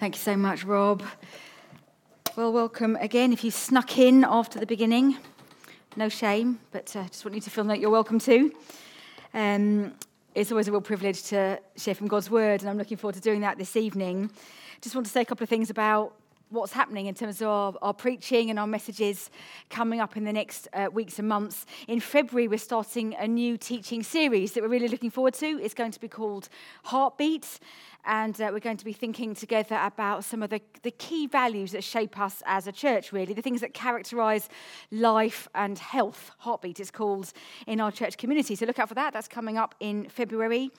Thank you so much, Rob. Well, welcome again. If you snuck in after the beginning, no shame, but I uh, just want you to feel that you're welcome too. Um, it's always a real privilege to share from God's word, and I'm looking forward to doing that this evening. Just want to say a couple of things about what's happening in terms of our, our, preaching and our messages coming up in the next uh, weeks and months. In February, we're starting a new teaching series that we're really looking forward to. It's going to be called Heartbeat. And uh, we're going to be thinking together about some of the, the key values that shape us as a church, really, the things that characterize life and health. Heartbeat is called in our church community. So look out for that. That's coming up in February.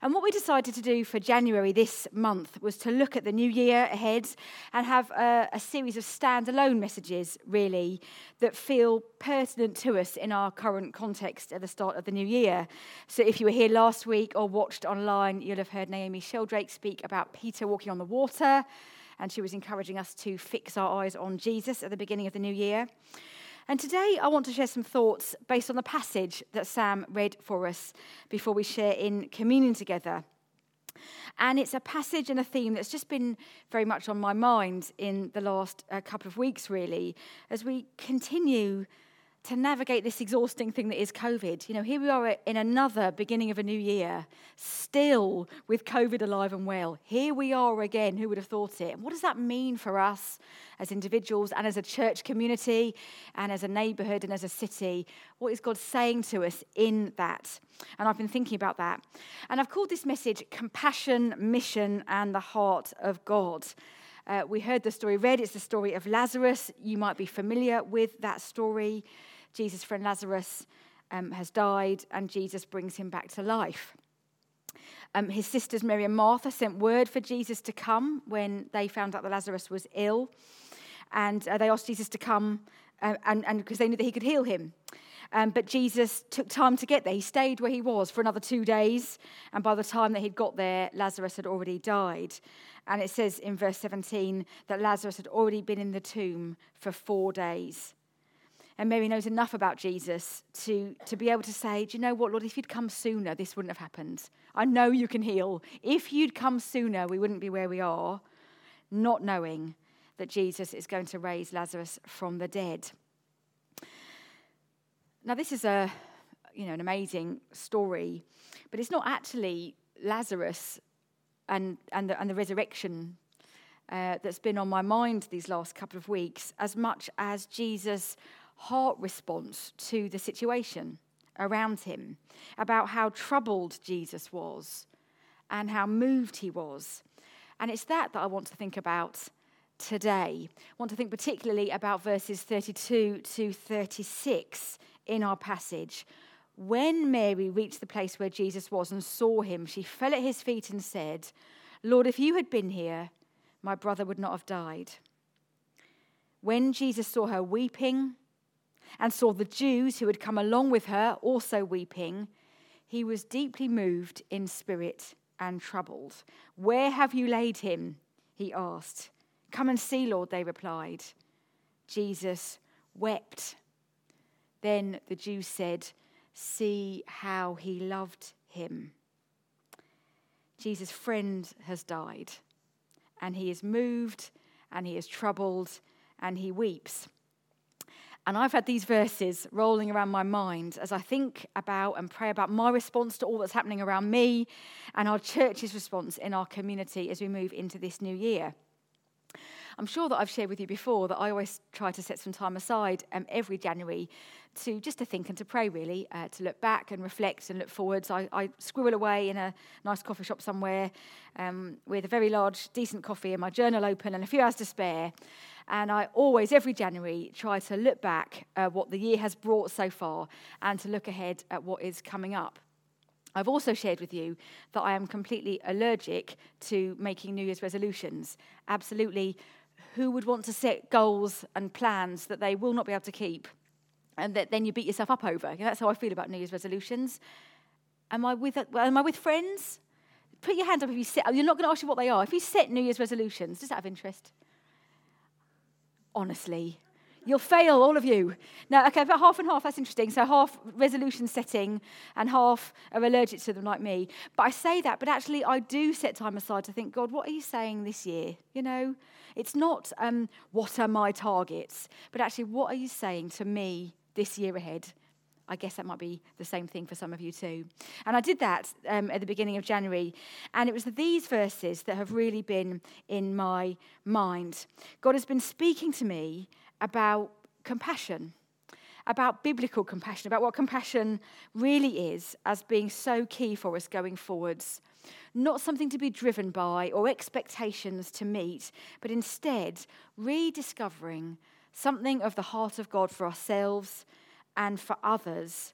And what we decided to do for January this month was to look at the new year ahead and have a, a series of standalone messages, really, that feel pertinent to us in our current context at the start of the new year. So if you were here last week or watched online, you'll have heard Naomi Sheldrake speak about Peter walking on the water, and she was encouraging us to fix our eyes on Jesus at the beginning of the new year. And today I want to share some thoughts based on the passage that Sam read for us before we share in communion together. And it's a passage and a theme that's just been very much on my mind in the last uh, couple of weeks, really, as we continue to navigate this exhausting thing that is COVID. You know, here we are in another beginning of a new year, still with COVID alive and well. Here we are again. Who would have thought it? And what does that mean for us as individuals and as a church community and as a neighborhood and as a city? What is God saying to us in that? And I've been thinking about that. And I've called this message Compassion, Mission, and the Heart of God. Uh, we heard the story read. It's the story of Lazarus. You might be familiar with that story. Jesus' friend Lazarus um, has died, and Jesus brings him back to life. Um, his sisters Mary and Martha sent word for Jesus to come when they found out that Lazarus was ill. And uh, they asked Jesus to come uh, and because they knew that he could heal him. Um, but Jesus took time to get there. He stayed where he was for another two days. And by the time that he'd got there, Lazarus had already died. And it says in verse 17 that Lazarus had already been in the tomb for four days. And Mary knows enough about Jesus to, to be able to say, Do you know what, Lord? If you'd come sooner, this wouldn't have happened. I know you can heal. If you'd come sooner, we wouldn't be where we are, not knowing that Jesus is going to raise Lazarus from the dead. Now, this is a, you know, an amazing story, but it's not actually Lazarus and, and, the, and the resurrection uh, that's been on my mind these last couple of weeks as much as Jesus' heart response to the situation around him, about how troubled Jesus was and how moved he was. And it's that that I want to think about today. I want to think particularly about verses 32 to 36 in our passage. When Mary reached the place where Jesus was and saw him, she fell at his feet and said, Lord, if you had been here, my brother would not have died. When Jesus saw her weeping, and saw the Jews who had come along with her also weeping, he was deeply moved in spirit and troubled. Where have you laid him? He asked. Come and see, Lord, they replied. Jesus wept. Then the Jews said, See how he loved him. Jesus' friend has died, and he is moved, and he is troubled, and he weeps. And I've had these verses rolling around my mind as I think about and pray about my response to all that's happening around me and our church's response in our community as we move into this new year. I'm sure that I've shared with you before that I always try to set some time aside um, every January to just to think and to pray, really, uh, to look back and reflect and look forwards. I, I squirrel away in a nice coffee shop somewhere um, with a very large, decent coffee and my journal open and a few hours to spare. And I always, every January, try to look back at what the year has brought so far and to look ahead at what is coming up. I've also shared with you that I am completely allergic to making New Year's resolutions. Absolutely, who would want to set goals and plans that they will not be able to keep and that then you beat yourself up over? You know, that's how I feel about New Year's resolutions. Am I with, am I with friends? Put your hand up if you set, you're not going to ask you what they are. If you set New Year's resolutions, just out of interest, honestly. You'll fail, all of you. Now, okay, but half and half, that's interesting. So, half resolution setting and half are allergic to them, like me. But I say that, but actually, I do set time aside to think, God, what are you saying this year? You know, it's not um, what are my targets, but actually, what are you saying to me this year ahead? I guess that might be the same thing for some of you too. And I did that um, at the beginning of January. And it was these verses that have really been in my mind. God has been speaking to me about compassion, about biblical compassion, about what compassion really is as being so key for us going forwards. Not something to be driven by or expectations to meet, but instead rediscovering something of the heart of God for ourselves and for others.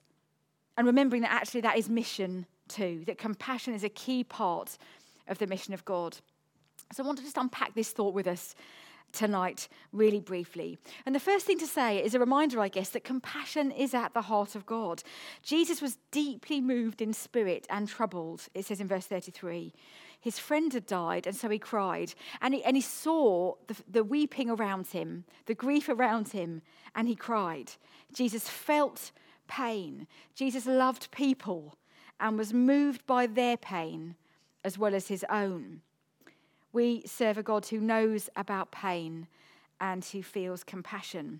And remembering that actually that is mission too, that compassion is a key part of the mission of God. So I want to just unpack this thought with us tonight, really briefly. And the first thing to say is a reminder, I guess, that compassion is at the heart of God. Jesus was deeply moved in spirit and troubled, it says in verse 33. His friend had died, and so he cried. And he, and he saw the, the weeping around him, the grief around him, and he cried. Jesus felt pain. Jesus loved people and was moved by their pain as well as his own. We serve a God who knows about pain and who feels compassion.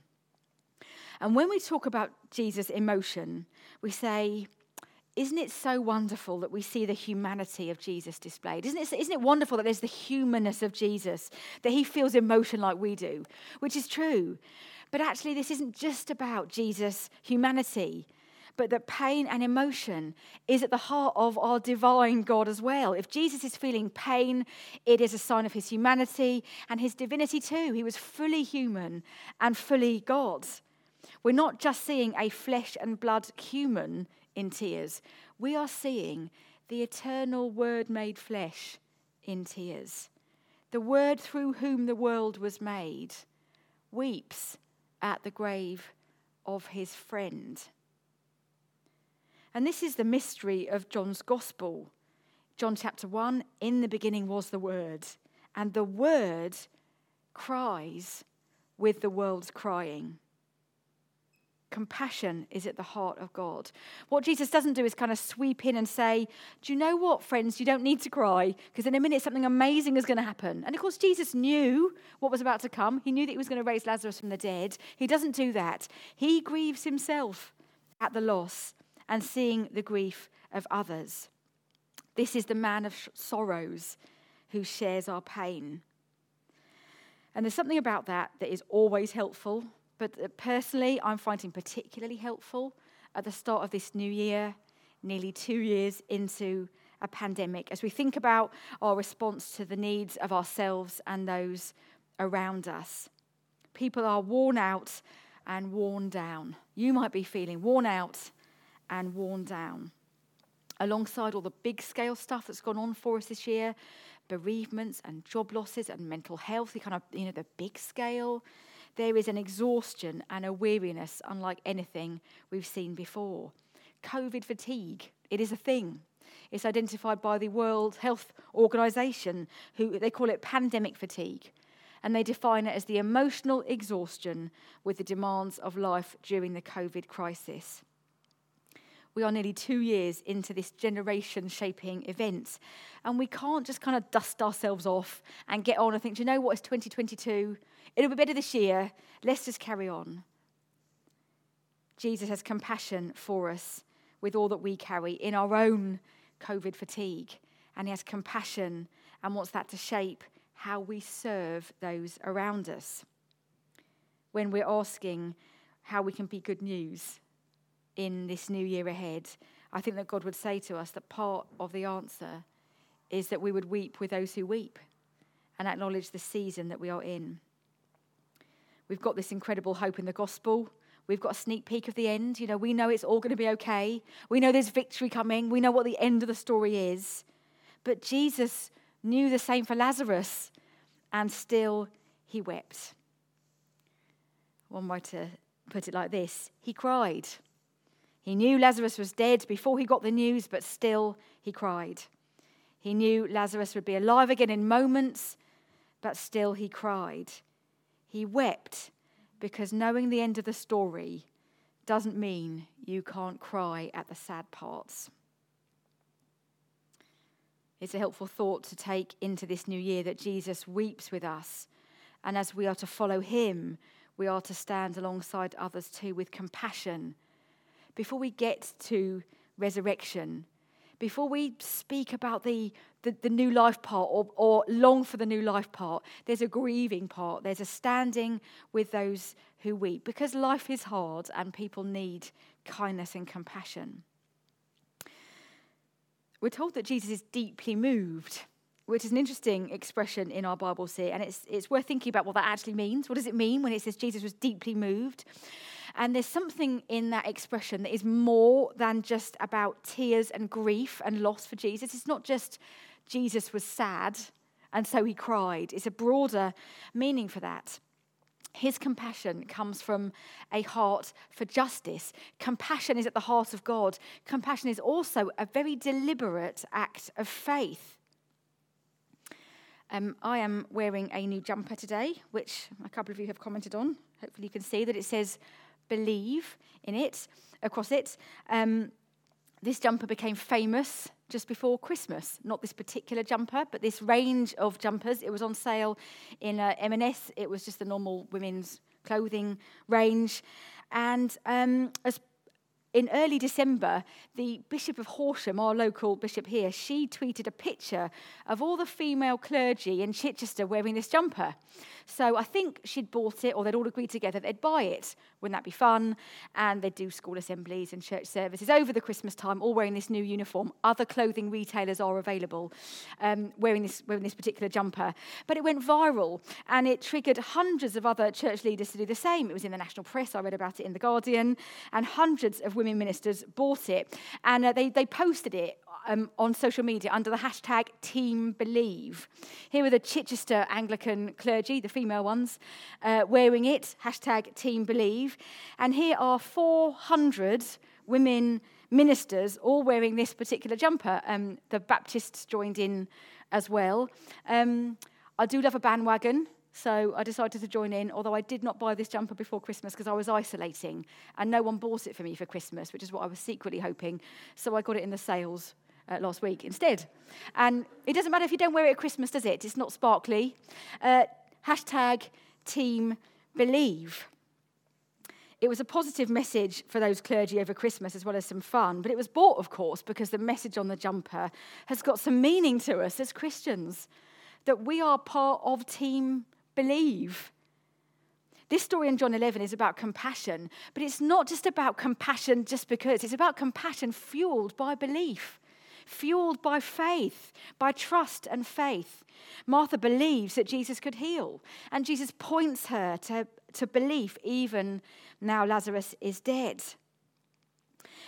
And when we talk about Jesus' emotion, we say, isn't it so wonderful that we see the humanity of Jesus displayed? Isn't it, isn't it wonderful that there's the humanness of Jesus, that he feels emotion like we do? Which is true. But actually, this isn't just about Jesus' humanity but that pain and emotion is at the heart of our divine God as well. If Jesus is feeling pain, it is a sign of his humanity and his divinity too. He was fully human and fully God. We're not just seeing a flesh and blood human in tears, we are seeing the eternal Word made flesh in tears. The Word through whom the world was made weeps at the grave of his friend. And this is the mystery of John's gospel. John chapter 1 In the beginning was the Word, and the Word cries with the world's crying. Compassion is at the heart of God. What Jesus doesn't do is kind of sweep in and say, Do you know what, friends? You don't need to cry because in a minute something amazing is going to happen. And of course, Jesus knew what was about to come. He knew that he was going to raise Lazarus from the dead. He doesn't do that. He grieves himself at the loss and seeing the grief of others. This is the man of sorrows who shares our pain. And there's something about that that is always helpful, but uh, personally, I'm finding particularly helpful at the start of this new year, nearly two years into a pandemic, as we think about our response to the needs of ourselves and those around us. People are worn out and worn down. You might be feeling worn out and worn down. Alongside all the big scale stuff that's gone on for us this year, bereavements and job losses and mental health, the kind of, you know, the big scale, there is an exhaustion and a weariness unlike anything we've seen before. COVID fatigue, it is a thing. It's identified by the World Health Organization, who they call it pandemic fatigue. And they define it as the emotional exhaustion with the demands of life during the COVID crisis we are nearly two years into this generation shaping event. And we can't just kind of dust ourselves off and get on and think, you know what, it's 2022. It'll be better this year. Let's just carry on. Jesus has compassion for us with all that we carry in our own COVID fatigue. And he has compassion and wants that to shape how we serve those around us. When we're asking how we can be good news in this new year ahead, I think that God would say to us that part of the answer is that we would weep with those who weep and acknowledge the season that we are in. We've got this incredible hope in the gospel. We've got a sneak peek of the end. You know, we know it's all going to be okay. We know there's victory coming. We know what the end of the story is. But Jesus knew the same for Lazarus, and still he wept. One writer put it like this He cried. He knew Lazarus was dead before he got the news, but still he cried. He knew Lazarus would be alive again in moments, but still he cried. He wept because knowing the end of the story doesn't mean you can't cry at the sad parts. It's a helpful thought to take into this new year that Jesus weeps with us. And as we are to follow him, we are to stand alongside others too with compassion. Before we get to resurrection, before we speak about the, the, the, new life part or, or long for the new life part, there's a grieving part. There's a standing with those who weep because life is hard and people need kindness and compassion. We're told that Jesus is deeply moved, which is an interesting expression in our Bibles here. And it's, it's worth thinking about what that actually means. What does it mean when it says Jesus was deeply moved? And there's something in that expression that is more than just about tears and grief and loss for Jesus. It's not just Jesus was sad and so he cried, it's a broader meaning for that. His compassion comes from a heart for justice. Compassion is at the heart of God. Compassion is also a very deliberate act of faith. Um, I am wearing a new jumper today, which a couple of you have commented on. Hopefully, you can see that it says believe in it, across it. Um, this jumper became famous just before Christmas. Not this particular jumper, but this range of jumpers. It was on sale in uh, M&S. It was just the normal women's clothing range. And um, as in early December, the Bishop of Horsham, our local bishop here, she tweeted a picture of all the female clergy in Chichester wearing this jumper. So I think she'd bought it, or they'd all agreed together they'd buy it. Wouldn't that be fun? And they'd do school assemblies and church services over the Christmas time, all wearing this new uniform. Other clothing retailers are available um, wearing, this, wearing this particular jumper. But it went viral, and it triggered hundreds of other church leaders to do the same. It was in the national press, I read about it in The Guardian, and hundreds of women ministers bought it. And uh, they, they posted it um, on social media under the hashtag Team Believe. Here were the Chichester Anglican clergy, the female ones, uh, wearing it, hashtag Team Believe. And here are 400 women ministers all wearing this particular jumper. Um, the Baptists joined in as well. Um, I do love a bandwagon. So I decided to join in, although I did not buy this jumper before Christmas because I was isolating and no one bought it for me for Christmas, which is what I was secretly hoping. So I got it in the sales uh, last week instead. And it doesn't matter if you don't wear it at Christmas, does it? It's not sparkly. Uh, hashtag team believe. It was a positive message for those clergy over Christmas as well as some fun, but it was bought, of course, because the message on the jumper has got some meaning to us as Christians that we are part of Team Believe. This story in John 11 is about compassion, but it's not just about compassion just because, it's about compassion fueled by belief fueled by faith, by trust and faith. Martha believes that Jesus could heal, and Jesus points her to, to belief even now Lazarus is dead.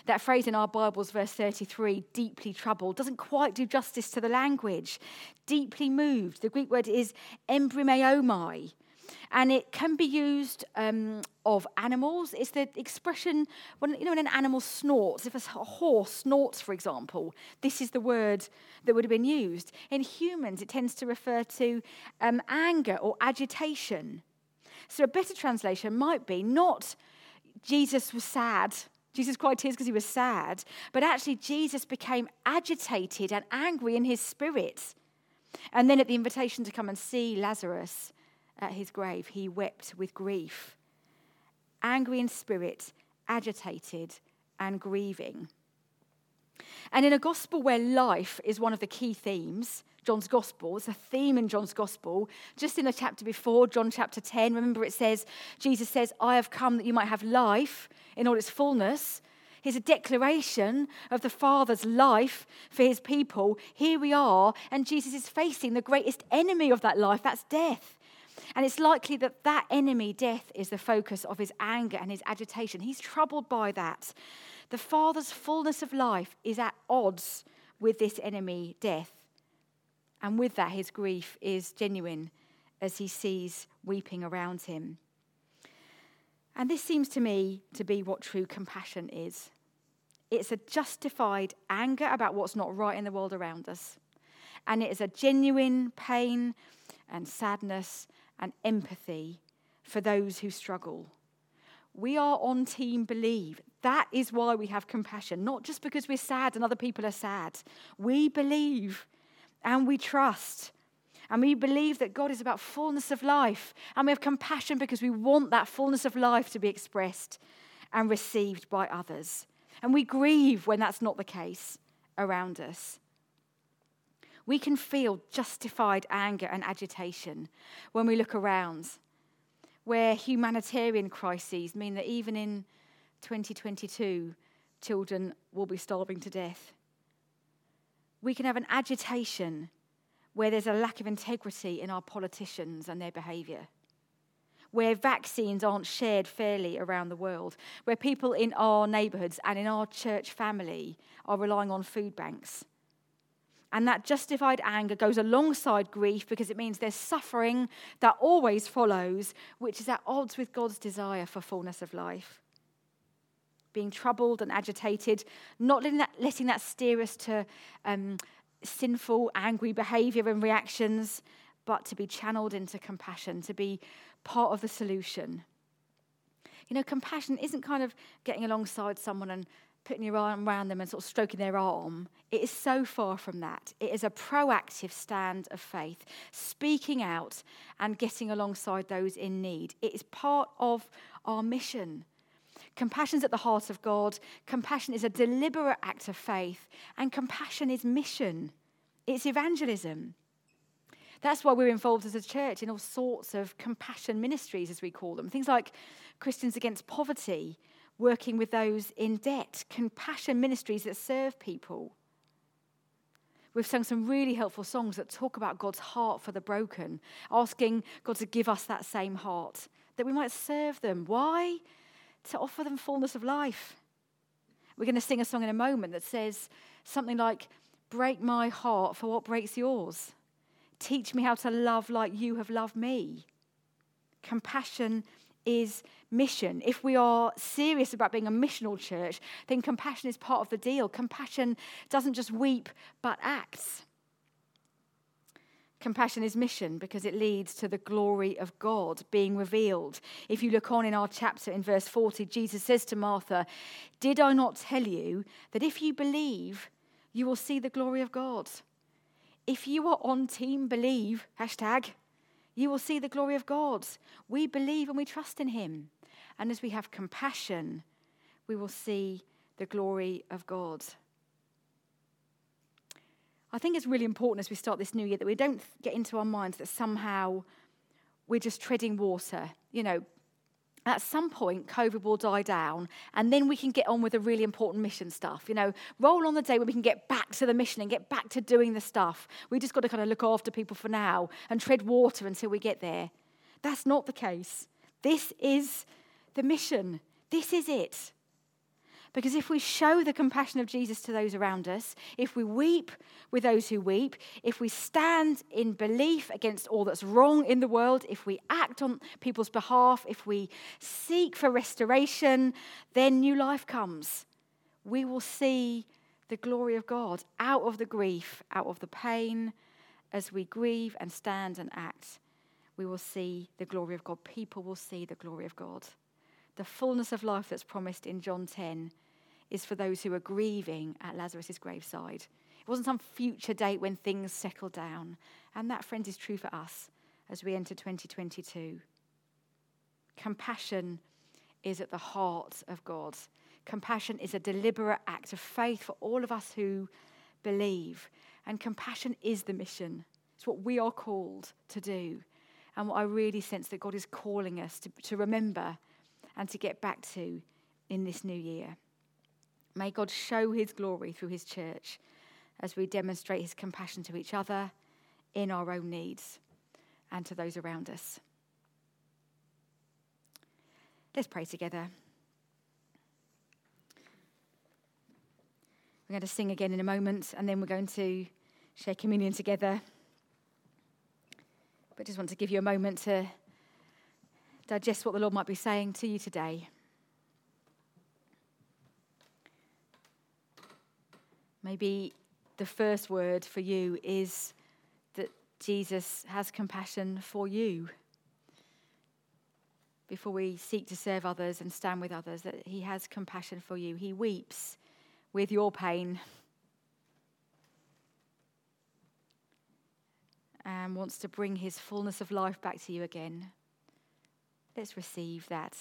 That phrase in our Bibles, verse 33, deeply troubled, doesn't quite do justice to the language. Deeply moved. The Greek word is embrimaomai, and it can be used um, of animals. It's the expression when you know when an animal snorts. If a horse snorts, for example, this is the word that would have been used. In humans, it tends to refer to um, anger or agitation. So a better translation might be not Jesus was sad. Jesus cried tears because he was sad, but actually Jesus became agitated and angry in his spirit. And then at the invitation to come and see Lazarus, at his grave, he wept with grief, angry in spirit, agitated, and grieving. And in a gospel where life is one of the key themes, John's gospel, it's a theme in John's gospel. Just in the chapter before, John chapter 10, remember it says, Jesus says, I have come that you might have life in all its fullness. Here's a declaration of the Father's life for his people. Here we are, and Jesus is facing the greatest enemy of that life that's death. And it's likely that that enemy, death, is the focus of his anger and his agitation. He's troubled by that. The Father's fullness of life is at odds with this enemy, death. And with that, his grief is genuine as he sees weeping around him. And this seems to me to be what true compassion is it's a justified anger about what's not right in the world around us. And it is a genuine pain and sadness and empathy for those who struggle. We are on team believe. That is why we have compassion, not just because we're sad and other people are sad. We believe and we trust. And we believe that God is about fullness of life. And we have compassion because we want that fullness of life to be expressed and received by others. And we grieve when that's not the case around us. We can feel justified anger and agitation when we look around, where humanitarian crises mean that even in 2022, children will be starving to death. We can have an agitation where there's a lack of integrity in our politicians and their behaviour where vaccines aren't shared fairly around the world, where people in our neighbourhoods and in our church family are relying on food banks. And that justified anger goes alongside grief because it means there's suffering that always follows, which is at odds with God's desire for fullness of life. Being troubled and agitated, not letting that, letting that steer us to um, sinful, angry behavior and reactions, but to be channeled into compassion, to be part of the solution. You know, compassion isn't kind of getting alongside someone and putting your arm around them and sort of stroking their arm. It is so far from that. It is a proactive stand of faith, speaking out and getting alongside those in need. It is part of our mission. Compassion is at the heart of God. Compassion is a deliberate act of faith, and compassion is mission. It's evangelism. That's why we're involved as a church in all sorts of compassion ministries, as we call them. Things like Christians Against Poverty, working with those in debt, compassion ministries that serve people. We've sung some really helpful songs that talk about God's heart for the broken, asking God to give us that same heart, that we might serve them. Why? To offer them fullness of life. We're going to sing a song in a moment that says something like, Break my heart for what breaks yours. Teach me how to love like you have loved me. Compassion is mission. If we are serious about being a missional church, then compassion is part of the deal. Compassion doesn't just weep, but acts. Compassion is mission because it leads to the glory of God being revealed. If you look on in our chapter in verse 40, Jesus says to Martha, Did I not tell you that if you believe, you will see the glory of God? If you are on team believe, hashtag, you will see the glory of God. We believe and we trust in Him. And as we have compassion, we will see the glory of God. I think it's really important as we start this new year that we don't get into our minds that somehow we're just treading water. You know, at some point, COVID will die down, and then we can get on with the really important mission stuff. You know, roll on the day when we can get back to the mission and get back to doing the stuff. We just got to kind of look after people for now and tread water until we get there. That's not the case. This is the mission. This is it. Because if we show the compassion of Jesus to those around us, if we weep with those who weep, if we stand in belief against all that's wrong in the world, if we act on people's behalf, if we seek for restoration, then new life comes. We will see the glory of God out of the grief, out of the pain, as we grieve and stand and act. We will see the glory of God. People will see the glory of God. The fullness of life that's promised in John 10 is for those who are grieving at Lazarus' graveside. It wasn't some future date when things settle down. And that, friends, is true for us as we enter 2022. Compassion is at the heart of God. Compassion is a deliberate act of faith for all of us who believe. And compassion is the mission. It's what we are called to do. And what I really sense that God is calling us to, to remember and to get back to in this new year. May God show his glory through his church as we demonstrate his compassion to each other, in our own needs, and to those around us. Let's pray together. We're going to sing again in a moment, and then we're going to share communion together. But just want to give you a moment to digest what the Lord might be saying to you today. Maybe the first word for you is that Jesus has compassion for you. before we seek to serve others and stand with others, that He has compassion for you. He weeps with your pain and wants to bring His fullness of life back to you again. Let's receive that.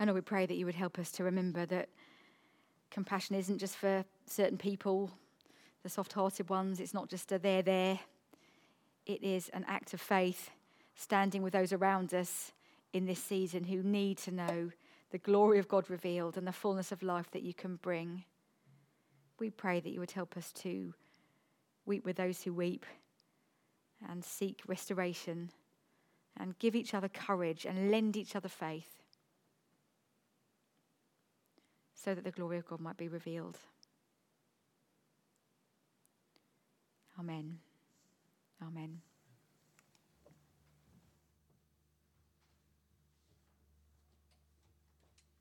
And we pray that you would help us to remember that compassion isn't just for certain people, the soft hearted ones. It's not just a there, there. It is an act of faith, standing with those around us in this season who need to know the glory of God revealed and the fullness of life that you can bring. We pray that you would help us to weep with those who weep and seek restoration and give each other courage and lend each other faith so that the glory of God might be revealed. Amen. Amen.